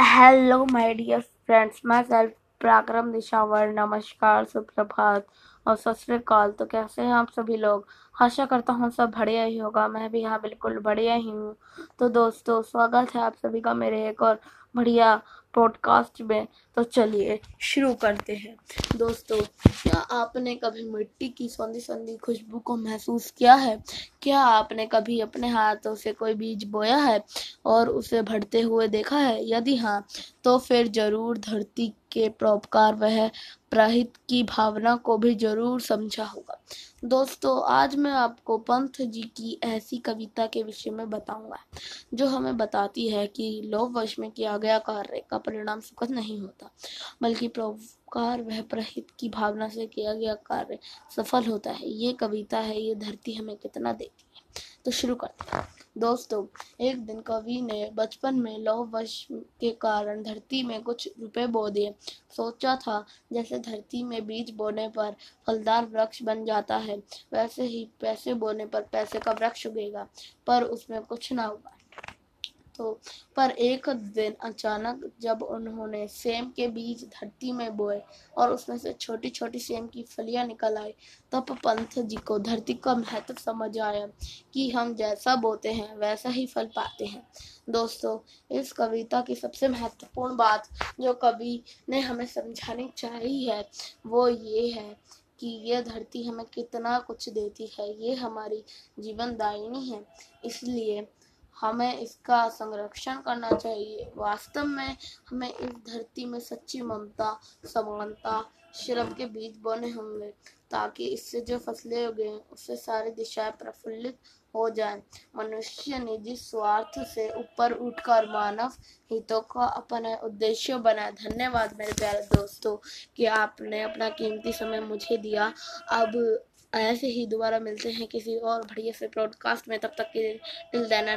Hello my dear friends मैं self Parakram Dishawar, नमस्कार, सुप्रभात और सत श्रीकाल तो कैसे हैं आप सभी लोग? आशा करता हूँ सब बढ़िया ही होगा। मैं भी यहाँ बिल्कुल बढ़िया ही हूँ। तो दोस्तों, स्वागत है आप सभी का मेरे एक और बढ़िया पॉडकास्ट में। तो चलिए, शुरू करते हैं। दोस्तों, क्या आपने कभी मिट्टी की सौंधी सौंधी खुशबू को महसूस किया है? क्या आपने कभी अपने हाथों से कोई बीज बोया है और उसे भरते हुए देखा है? यदि हाँ तो फिर ज़रूर धरती के परोपकार वह प्रहित की भावना को भी ज़रूर समझा होगा। दोस्तों, आज मैं आपको पंथ जी की ऐसी कविता के विषय में बताऊँगा, जो हमें बताती है कि लोभ वश में किया गया कार्य का परिणाम सुखद नहीं होता, बल्कि परोपकार वह प्रहित की भावना से किया गया कार्य सफल होता है। ये कविता है, ये धरती हमें कितना देती है। तो शुरू करते हैं। दोस्तों, एक दिन कवि ने बचपन में लौह वश के कारण धरती में कुछ रुपए बो दिए। सोचा था, जैसे धरती में बीज बोने पर फलदार वृक्ष बन जाता है, वैसे ही पैसे बोने पर पैसे का वृक्ष उगेगा, पर उसमें कुछ ना हुआ। तो पर एक दिन अचानक जब उन्होंने सेम के बीज धरती में बोए और उसमें से छोटी छोटी सेम की फलियाँ निकल आई, तब पंथ जी को धरती का महत्व समझ आया कि हम जैसा बोते हैं, वैसा ही फल पाते हैं। दोस्तों, इस कविता की सबसे महत्वपूर्ण बात जो कवि ने हमें समझानी चाहिए है, वो ये है कि ये धरती हमें कितना कुछ देती है, ये हमारी जीवन दायिनी है। इसलिए हमें इसका संरक्षण करना चाहिए। वास्तव में हमें इस धरती में सच्ची ममता, समानता, श्रम के बीज बोने होंगे, ताकि इससे जो फ़सलें उगे, उससे सारी दिशाएँ प्रफुल्लित हो जाए। मनुष्य निजी स्वार्थ से ऊपर उठकर मानव हितों का अपना उद्देश्य बनाए। धन्यवाद मेरे प्यारे दोस्तों, कि आपने अपना कीमती समय मुझे दिया। अब ऐसे ही दोबारा मिलते हैं किसी और बढ़िया से ब्रॉडकास्ट में। तब तक के टिल देन